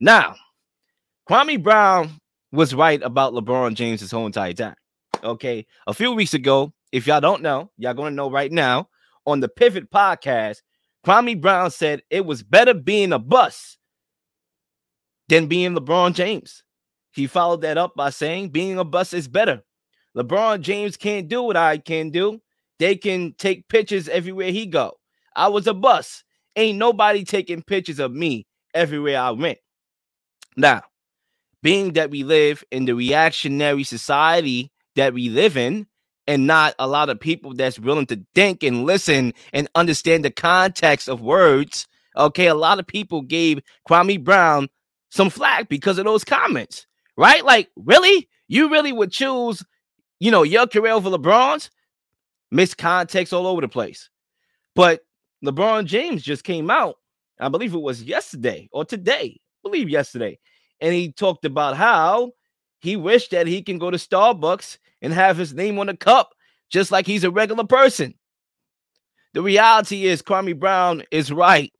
Now, Kwame Brown was right about LeBron James his whole entire time. Okay. A few weeks ago, if y'all don't know, y'all gonna know right now on the Pivot podcast, Kwame Brown said it was better being a bus than being LeBron James. He followed that up by saying being a bus is better. LeBron James can't do what I can do. They can take pictures everywhere he go. I was a bus. Ain't nobody taking pictures of me everywhere I went. Now, being that we live in the reactionary society that we live in, and not a lot of people that's willing to think and listen and understand the context of words. Okay, a lot of people gave Kwame Brown some flack because of those comments, right? Like, really? You really would choose, you know, your career over LeBron's? Missed context all over the place. But LeBron James just came out, I believe it was yesterday or today, believe yesterday, and he talked about how he wished that he can go to Starbucks and have his name on a cup just like he's a regular person. The reality is Kwame Brown is right.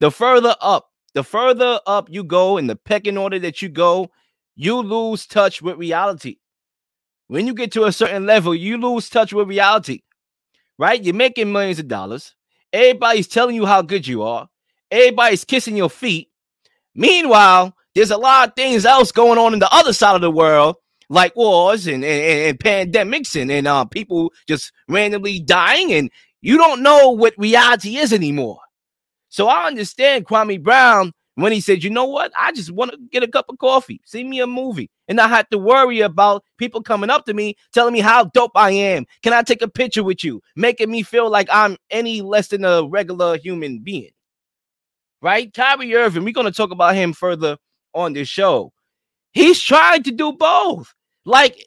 The further up, the further up you go in the pecking order that you go, you lose touch with reality. When you get to a certain level, you lose touch with reality. Right? You're making millions of dollars. Everybody's telling you how good you are. Everybody's kissing your feet. Meanwhile, there's a lot of things else going on in the other side of the world, like wars and, and, and pandemics and, and uh, people just randomly dying, and you don't know what reality is anymore. So I understand Kwame Brown when he said, you know what? I just want to get a cup of coffee, see me a movie, and not have to worry about people coming up to me telling me how dope I am. Can I take a picture with you? Making me feel like I'm any less than a regular human being. Right? Kyrie Irving, we're going to talk about him further on this show. He's trying to do both. Like,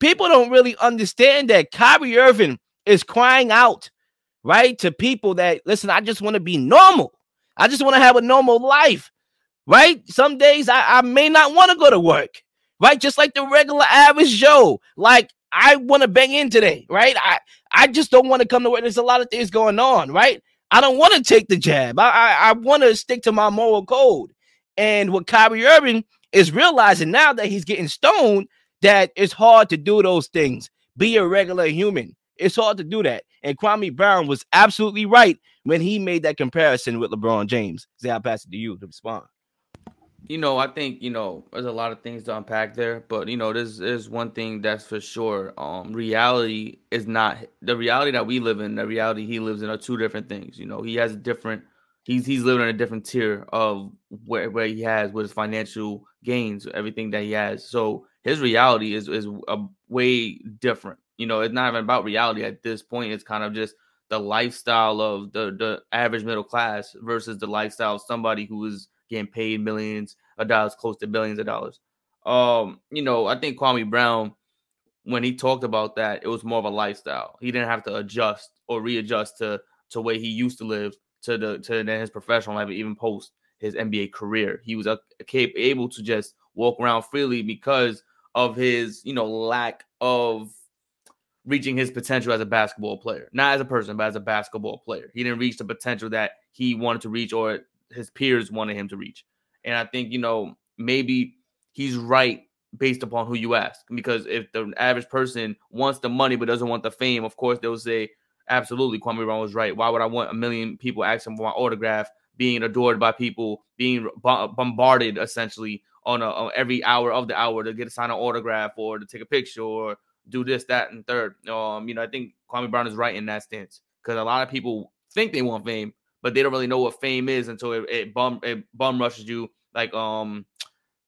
people don't really understand that Kyrie Irving is crying out, right, to people that listen, I just want to be normal. I just want to have a normal life, right? Some days I, I may not want to go to work, right? Just like the regular average Joe. Like, I want to bang in today, right? I, I just don't want to come to work. There's a lot of things going on, right? I don't want to take the jab. I, I, I want to stick to my moral code. And what Kyrie Irving is realizing now that he's getting stoned, that it's hard to do those things. Be a regular human. It's hard to do that. And Kwame Brown was absolutely right when he made that comparison with LeBron James. Say, I'll pass it to you to respond. You know, I think, you know, there's a lot of things to unpack there, but you know, there's there's one thing that's for sure. Um, reality is not the reality that we live in, the reality he lives in are two different things. You know, he has a different he's he's living in a different tier of where, where he has with his financial gains, everything that he has. So his reality is is a way different. You know, it's not even about reality at this point. It's kind of just the lifestyle of the the average middle class versus the lifestyle of somebody who is getting paid millions of dollars, close to billions of dollars. Um, you know, I think Kwame Brown, when he talked about that, it was more of a lifestyle. He didn't have to adjust or readjust to to way he used to live to the to then his professional life, even post his NBA career. He was a, able to just walk around freely because of his, you know, lack of reaching his potential as a basketball player, not as a person, but as a basketball player. He didn't reach the potential that he wanted to reach or his peers wanted him to reach. And I think, you know, maybe he's right based upon who you ask. Because if the average person wants the money but doesn't want the fame, of course they'll say, absolutely, Kwame Brown was right. Why would I want a million people asking for my autograph, being adored by people, being bombarded essentially on, a, on every hour of the hour to get a sign an autograph or to take a picture or do this, that, and third. Um, you know, I think Kwame Brown is right in that stance because a lot of people think they want fame, but they don't really know what fame is until it, it bum it bum rushes you like um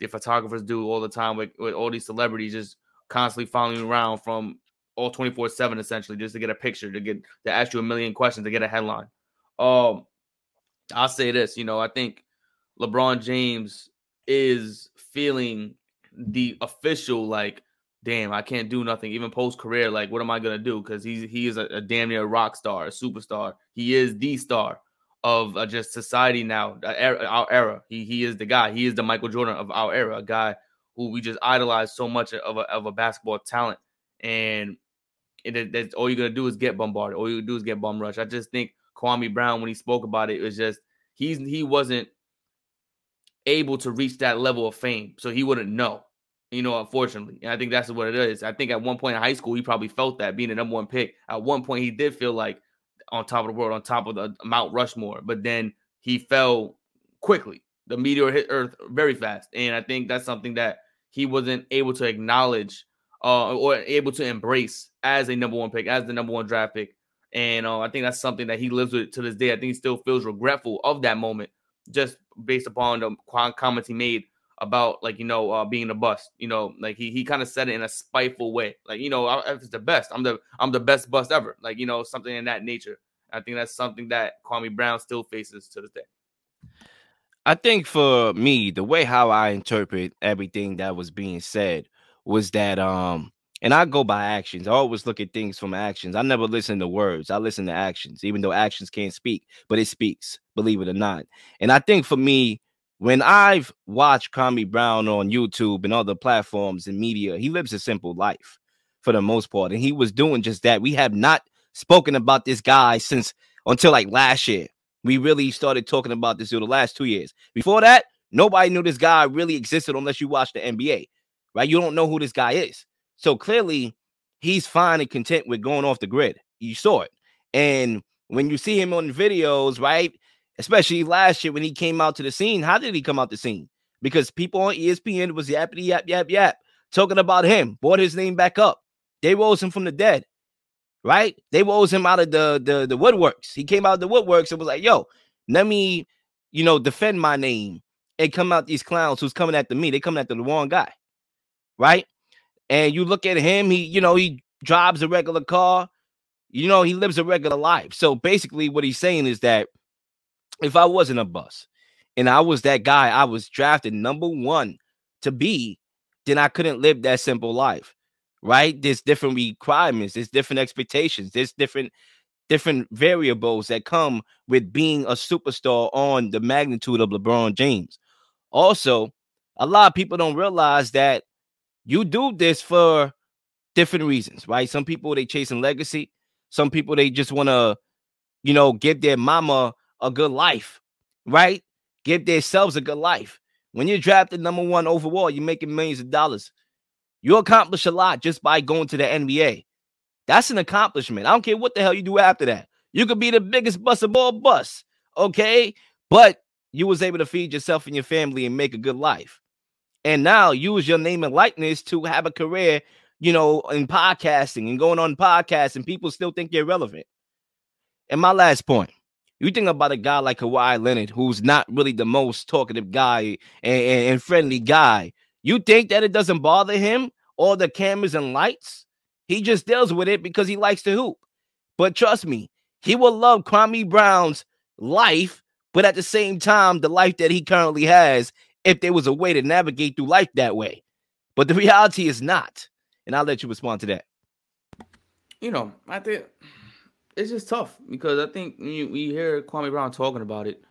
the photographers do all the time with, with all these celebrities just constantly following around from all 24 7 essentially just to get a picture to get to ask you a million questions to get a headline um i'll say this you know i think lebron james is feeling the official like, damn, I can't do nothing. Even post career, like, what am I gonna do? Because he's he is a, a, damn near rock star, a superstar. He is the star of uh, just society now, era, our era. He he is the guy. He is the Michael Jordan of our era, a guy who we just idolize so much of a, of a basketball talent. And it, that's all you're gonna do is get bombarded. All you do is get bum rush. I just think Kwame Brown, when he spoke about it, it was just he's he wasn't able to reach that level of fame, so he wouldn't know. You know, unfortunately, and I think that's what it is. I think at one point in high school, he probably felt that being a number one pick. At one point, he did feel like on top of the world, on top of the Mount Rushmore, but then he fell quickly. The meteor hit Earth very fast, and I think that's something that he wasn't able to acknowledge uh, or able to embrace as a number one pick, as the number one draft pick. And uh, I think that's something that he lives with to this day. I think he still feels regretful of that moment, just based upon the comments he made about like you know uh, being a bust. You know, like he he kind of said it in a spiteful way, like you know if it's the best, I'm the I'm the best bust ever, like you know something in that nature. I think that's something that Kwame Brown still faces to this day. I think for me, the way how I interpret everything that was being said was that um and I go by actions. I always look at things from actions. I never listen to words. I listen to actions, even though actions can't speak, but it speaks, believe it or not. And I think for me, when I've watched Kwame Brown on YouTube and other platforms and media, he lives a simple life for the most part. And he was doing just that. We have not spoken about this guy since until like last year. We really started talking about this in the last two years. Before that, nobody knew this guy really existed unless you watched the NBA right? You don't know who this guy is. So clearly, he's fine and content with going off the grid. You saw it. And when you see him on videos, right? Especially last year when he came out to the scene, how did he come out the scene? Because people on ESPN was yappity yap yap yap talking about him, brought his name back up. They rose him from the dead, right? They rose him out of the the the woodworks. He came out of the woodworks and was like, "Yo, let me, you know, defend my name." And come out these clowns who's coming after me. They coming after the wrong guy right? And you look at him, he, you know, he drives a regular car, you know, he lives a regular life. So basically, what he's saying is that if I wasn't a bus and I was that guy, I was drafted number one to be, then I couldn't live that simple life, right? There's different requirements, there's different expectations, there's different different variables that come with being a superstar on the magnitude of LeBron James. Also, a lot of people don't realize that you do this for different reasons, right? Some people they chasing legacy. Some people they just want to, you know, give their mama a good life, right? Give themselves a good life. When you're drafted number one overall, you're making millions of dollars. You accomplish a lot just by going to the NBA. That's an accomplishment. I don't care what the hell you do after that. You could be the biggest bust of all busts, okay? But you was able to feed yourself and your family and make a good life and now use your name and likeness to have a career, you know, in podcasting and going on podcasts, and people still think you're relevant. And my last point, you think about a guy like Kawhi Leonard, who's not really the most talkative guy and, and, and friendly guy. You think that it doesn't bother him, all the cameras and lights? He just deals with it because he likes to hoop. But trust me, he will love Kwame Brown's life, but at the same time, the life that he currently has if there was a way to navigate through life that way. But the reality is not. And I'll let you respond to that. You know, I think it's just tough because I think when you, when you hear Kwame Brown talking about it,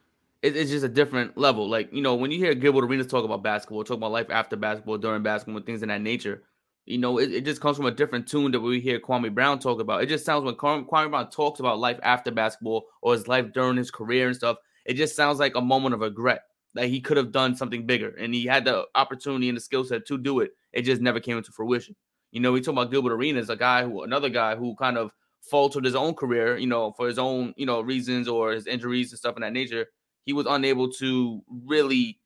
it, it's just a different level. Like, you know, when you hear Gilbert Arenas talk about basketball, talk about life after basketball, during basketball, things in that nature, you know, it, it just comes from a different tune that we hear Kwame Brown talk about. It just sounds when Kwame Brown talks about life after basketball or his life during his career and stuff, it just sounds like a moment of regret that he could have done something bigger and he had the opportunity and the skill set to do it. It just never came into fruition. You know, we talk about Gilbert Arenas, a guy who another guy who kind of faltered his own career, you know, for his own, you know, reasons or his injuries and stuff in that nature. He was unable to really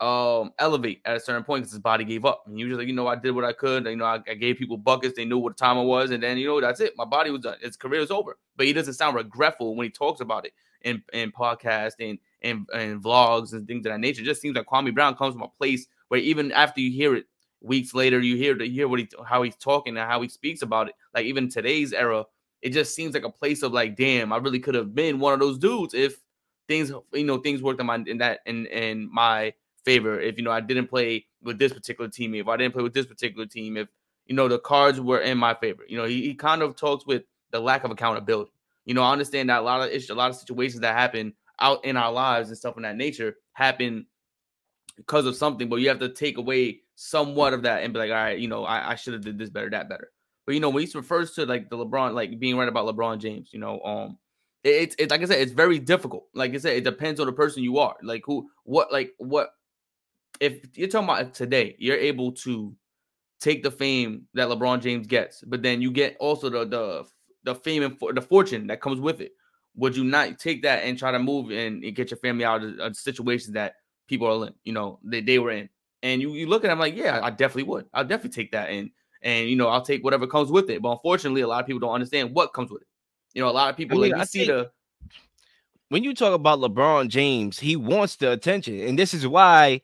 um elevate at a certain point because his body gave up. And he was like, you know, I did what I could. You know, I, I, gave people buckets. They knew what the time it was, and then you know that's it. My body was done. His career was over. But he doesn't sound regretful when he talks about it in in podcast and and, and vlogs and things of that nature. It just seems like Kwame Brown comes from a place where even after you hear it weeks later, you hear to hear what he how he's talking and how he speaks about it. Like even today's era, it just seems like a place of like, damn, I really could have been one of those dudes if things you know things worked in my in that in in my favor. If you know I didn't play with this particular team, if I didn't play with this particular team, if you know the cards were in my favor. You know, he, he kind of talks with the lack of accountability. You know, I understand that a lot of issues, a lot of situations that happen out in our lives and stuff of that nature happen because of something, but you have to take away somewhat of that and be like, all right, you know, I, I should have did this better, that better. But you know, when he refers to like the LeBron, like being right about LeBron James, you know, um, it's it's like I said, it's very difficult. Like I said, it depends on the person you are. Like who, what, like what if you're talking about today, you're able to take the fame that LeBron James gets, but then you get also the the the fame and for, the fortune that comes with it. Would you not take that and try to move and, and get your family out of, situations that people are in, you know, they, they were in? And you, you look at them like, yeah, I definitely would. I'll definitely take that and and you know, I'll take whatever comes with it. But unfortunately, a lot of people don't understand what comes with it. You know, a lot of people I mean, like we see the when you talk about LeBron James, he wants the attention. And this is why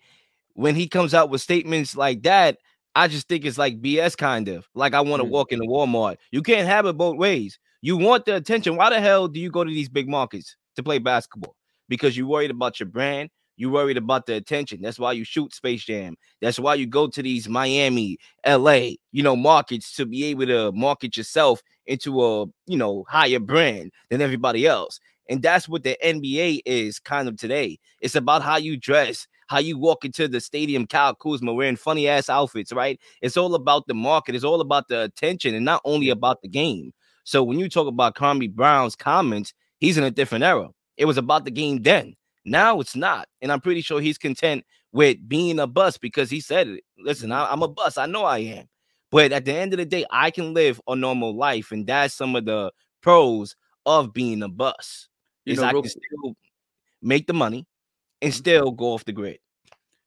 when he comes out with statements like that, I just think it's like BS kind of like I want to mm. walk into Walmart. You can't have it both ways. You want the attention. Why the hell do you go to these big markets to play basketball? Because you're worried about your brand. You worried about the attention. That's why you shoot Space Jam. That's why you go to these Miami, LA, you know, markets to be able to market yourself into a, you know, higher brand than everybody else. And that's what the NBA is kind of today. It's about how you dress, how you walk into the stadium, Kyle Kuzma wearing funny ass outfits, right? It's all about the market, it's all about the attention, and not only about the game. So when you talk about Kwame Brown's comments, he's in a different era. It was about the game then. Now it's not. And I'm pretty sure he's content with being a bus because he said it. Listen, I, am a bus. I know I am. But at the end of the day, I can live a normal life. And that's some of the pros of being a bus. You is know, I can still make the money and mm-hmm. still go off the grid.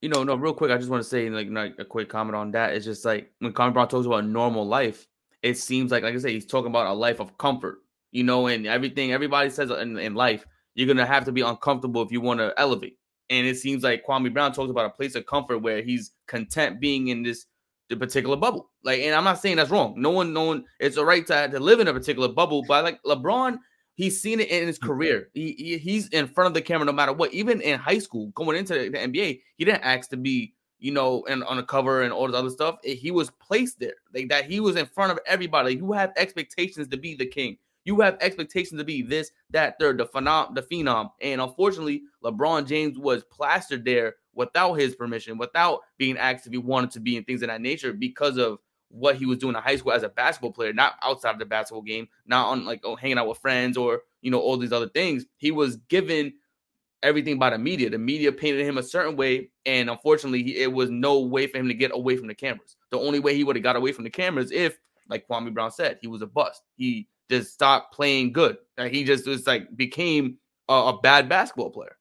You know, no, real quick, I just want to say like, like a quick comment on that. It's just like when Kwame Brown talks about normal life, it seems like, like I said, he's talking about a life of comfort, you know, and everything everybody says in, in life, you're gonna have to be uncomfortable if you want to elevate. And it seems like Kwame Brown talks about a place of comfort where he's content being in this the particular bubble. Like, and I'm not saying that's wrong. No one, no one, it's a right to, to live in a particular bubble. But like LeBron He's seen it in his mm-hmm. career. He, he, he's in front of the camera no matter what. Even in high school, going into the, the NBA, he didn't ask to be, you know, and on a cover and all this other stuff. He was placed there, like that. He was in front of everybody. You have expectations to be the king. You have expectations to be this, that, third, the phenom, the phenom. And unfortunately, LeBron James was plastered there without his permission, without being asked if he wanted to be and things of that nature because of what he was doing in high school as a basketball player, not outside of the basketball game, not on like oh, hanging out with friends or you know all these other things. He was given everything by the media. The media painted him a certain way, and unfortunately, it was no way for him to get away from the cameras. The only way he would have got away from the cameras if, like Kwame Brown said, he was a bust. He just stopped playing good. Like, he just was like became a, a bad basketball player.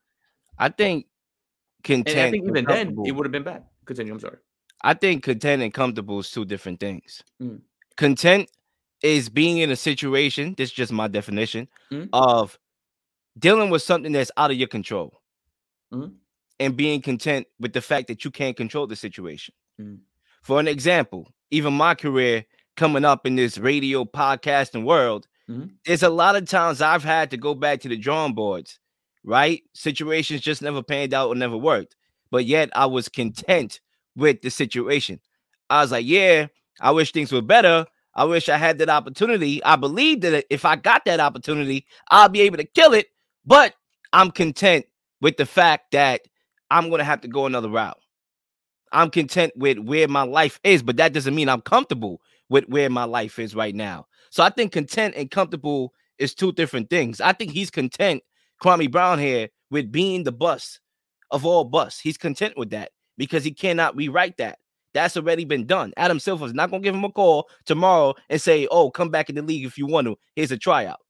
I think content. And I think even then, it would have been bad. Continue. I'm sorry. I think content and comfortable is two different things. Mm. Content is being in a situation, this is just my definition, mm. of dealing with something that's out of your control mm. and being content with the fact that you can't control the situation. Mm. For an example, even my career coming up in this radio podcasting world, mm-hmm. there's a lot of times I've had to go back to the drawing boards, right? Situations just never panned out or never worked, but yet I was content with the situation. I was like, yeah, I wish things were better. I wish I had that opportunity. I believe that if I got that opportunity, I'll be able to kill it. But I'm content with the fact that I'm going to have to go another route. I'm content with where my life is, but that doesn't mean I'm comfortable with where my life is right now. So I think content and comfortable is two different things. I think he's content, Kwame Brown here, with being the bus of all bus. He's content with that because he cannot rewrite that. That's already been done. Adam Silver's not to give him a call tomorrow and say, oh, come back in the league if you want to. Here's a tryout.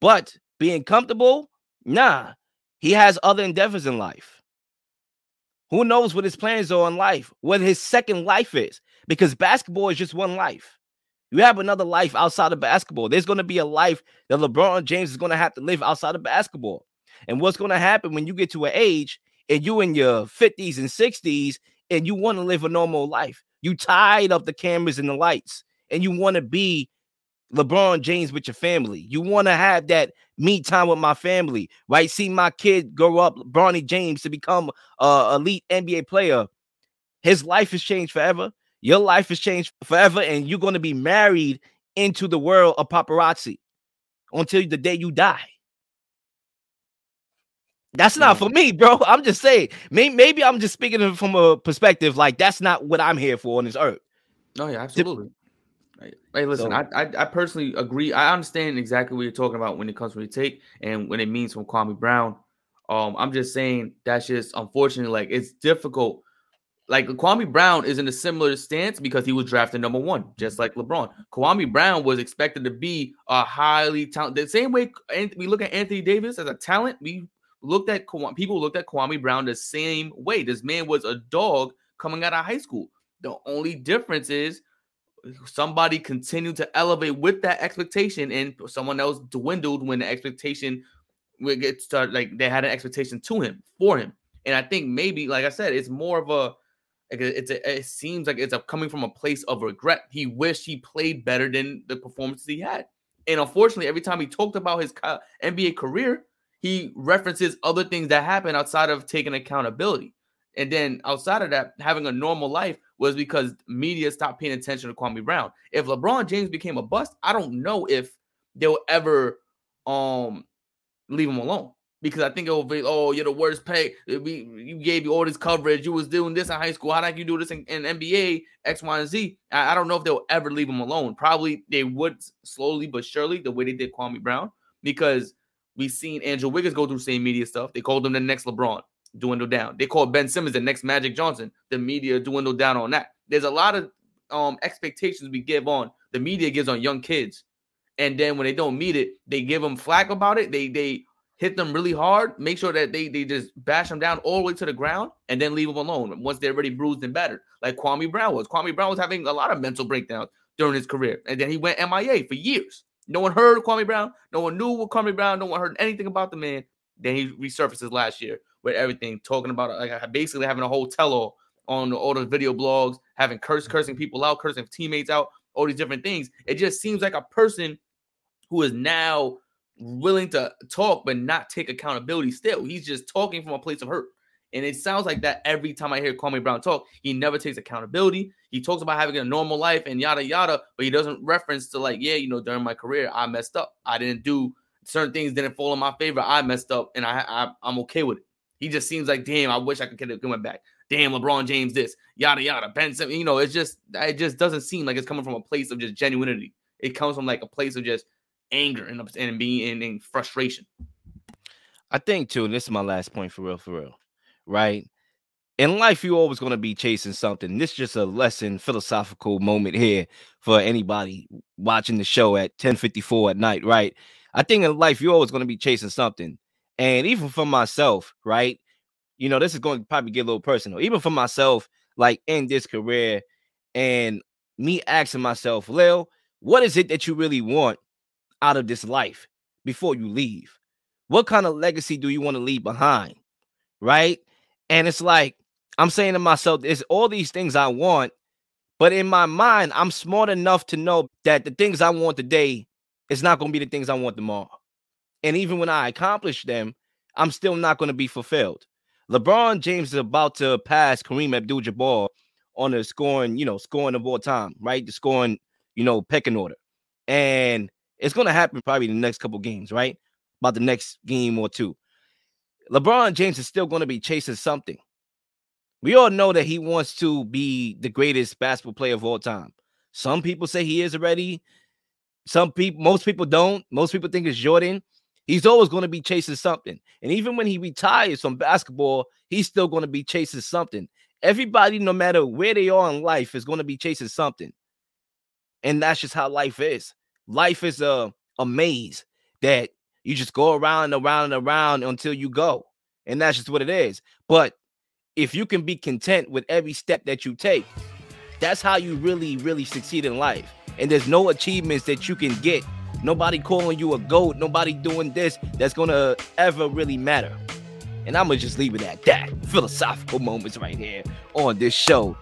But being comfortable, nah, he has other endeavors in life. Who knows what his plans are in life, what his second life is, because basketball is just one life. You have another life outside of basketball. There's going to be a life that LeBron James is going to have to live outside of basketball. And what's going to happen when you get to an age and you in your 50s and 60s and you want to live a normal life. You tired of the cameras and the lights and you want to be LeBron James with your family. You want to have that me time with my family, right? See my kid grow up, Bronny James, to become a elite NBA player. His life has changed forever. Your life has changed forever, and you're going to be married into the world of paparazzi until the day you die. That's not for me, bro. I'm just saying. Maybe, maybe I'm just speaking from a perspective like that's not what I'm here for on this earth. Oh yeah, absolutely. Hey, listen, so, I, I, I personally agree. I understand exactly what you're talking about when it comes to the take and when it means from Kwame Brown. Um, I'm just saying that's just unfortunately like it's difficult like Kwame Brown is in a similar stance because he was drafted number one, just like LeBron. Kwame Brown was expected to be a highly talented. The same way we look at Anthony Davis as a talent, we looked at people looked at Kwame Brown the same way. This man was a dog coming out of high school. The only difference is somebody continued to elevate with that expectation, and someone else dwindled when the expectation would get started. Like they had an expectation to him for him, and I think maybe, like I said, it's more of a. It's a, it seems like it's a, coming from a place of regret. He wished he played better than the performances he had, and unfortunately, every time he talked about his NBA career, he references other things that happened outside of taking accountability. And then outside of that, having a normal life was because media stopped paying attention to Kwame Brown. If LeBron James became a bust, I don't know if they'll ever um leave him alone. Because I think it will be, oh, you're the worst pay. We you gave you all this coverage. You was doing this in high school. How did you do this in, in NBA? X, Y, and Z. I, I don't know if they'll ever leave him alone. Probably they would slowly but surely, the way they did Kwame Brown, because we've seen Andrew Wiggins go through same media stuff. They called him the next LeBron dwindle down. They called Ben Simmons the next Magic Johnson. The media dwindle down on that. There's a lot of um expectations we give on the media gives on young kids, and then when they don't meet it, they give them flack about it. They they hit them really hard, make sure that they they just bash them down all the way to the ground, and then leave them alone once they're already bruised and battered, like Kwame Brown was. Kwame Brown was having a lot of mental breakdowns during his career, and then he went MIA for years. No one heard of Kwame Brown. No one knew what Kwame Brown. No one heard anything about the man. Then he resurfaces last year with everything, talking about like basically having a whole tell-all on all the video blogs, having curse, cursing people out, cursing teammates out, all these different things. It just seems like a person who is now willing to talk but not take accountability. Still, he's just talking from a place of hurt. And it sounds like that every time I hear Kwame Brown talk. He never takes accountability. He talks about having a normal life and yada yada, but he doesn't reference to like, yeah, you know, during my career, I messed up. I didn't do certain things didn't fall in my favor. I messed up, and I, I I'm okay with it. He just seems like, damn, I wish I could get it coming back. Damn, LeBron James, this yada yada. Ben Simmons, you know, it's just it just doesn't seem like it's coming from a place of just genuinity. It comes from like a place of just anger and and being and, frustration. I think too, and this is my last point for real, for real, right? In life, you're always going to be chasing something. This is just a lesson, philosophical moment here for anybody watching the show at 10:54 at night, right? I think in life, you're always going to be chasing something. And even for myself, right? You know, this is going to probably get a little personal. Even for myself, like in this career, and me asking myself, Lil, what is it that you really want out of this life before you leave? What kind of legacy do you want to leave behind? Right. And it's like, I'm saying to myself, there's all these things I want, but in my mind, I'm smart enough to know that the things I want today is not going to be the things I want tomorrow. And even when I accomplish them, I'm still not going to be fulfilled. LeBron James is about to pass Kareem Abdul-Jabbar on the scoring, you know, scoring of all time, right? The scoring, you know, pecking order. And it's going to happen probably the next couple games, right? About the next game or two. LeBron James is still going to be chasing something. We all know that he wants to be the greatest basketball player of all time. Some people say he is already. Some people, most people don't. Most people think it's Jordan. He's always going to be chasing something. And even when he retires from basketball, he's still going to be chasing something. Everybody, no matter where they are in life, is going to be chasing something. And that's just how life is. Life is a, a maze that you just go around and around and around until you go. And that's just what it is. But if you can be content with every step that you take, that's how you really, really succeed in life. And there's no achievements that you can get Nobody calling you a goat. Nobody doing this that's gonna ever really matter. And I'm gonna just leave it at that. Philosophical moments right here on this show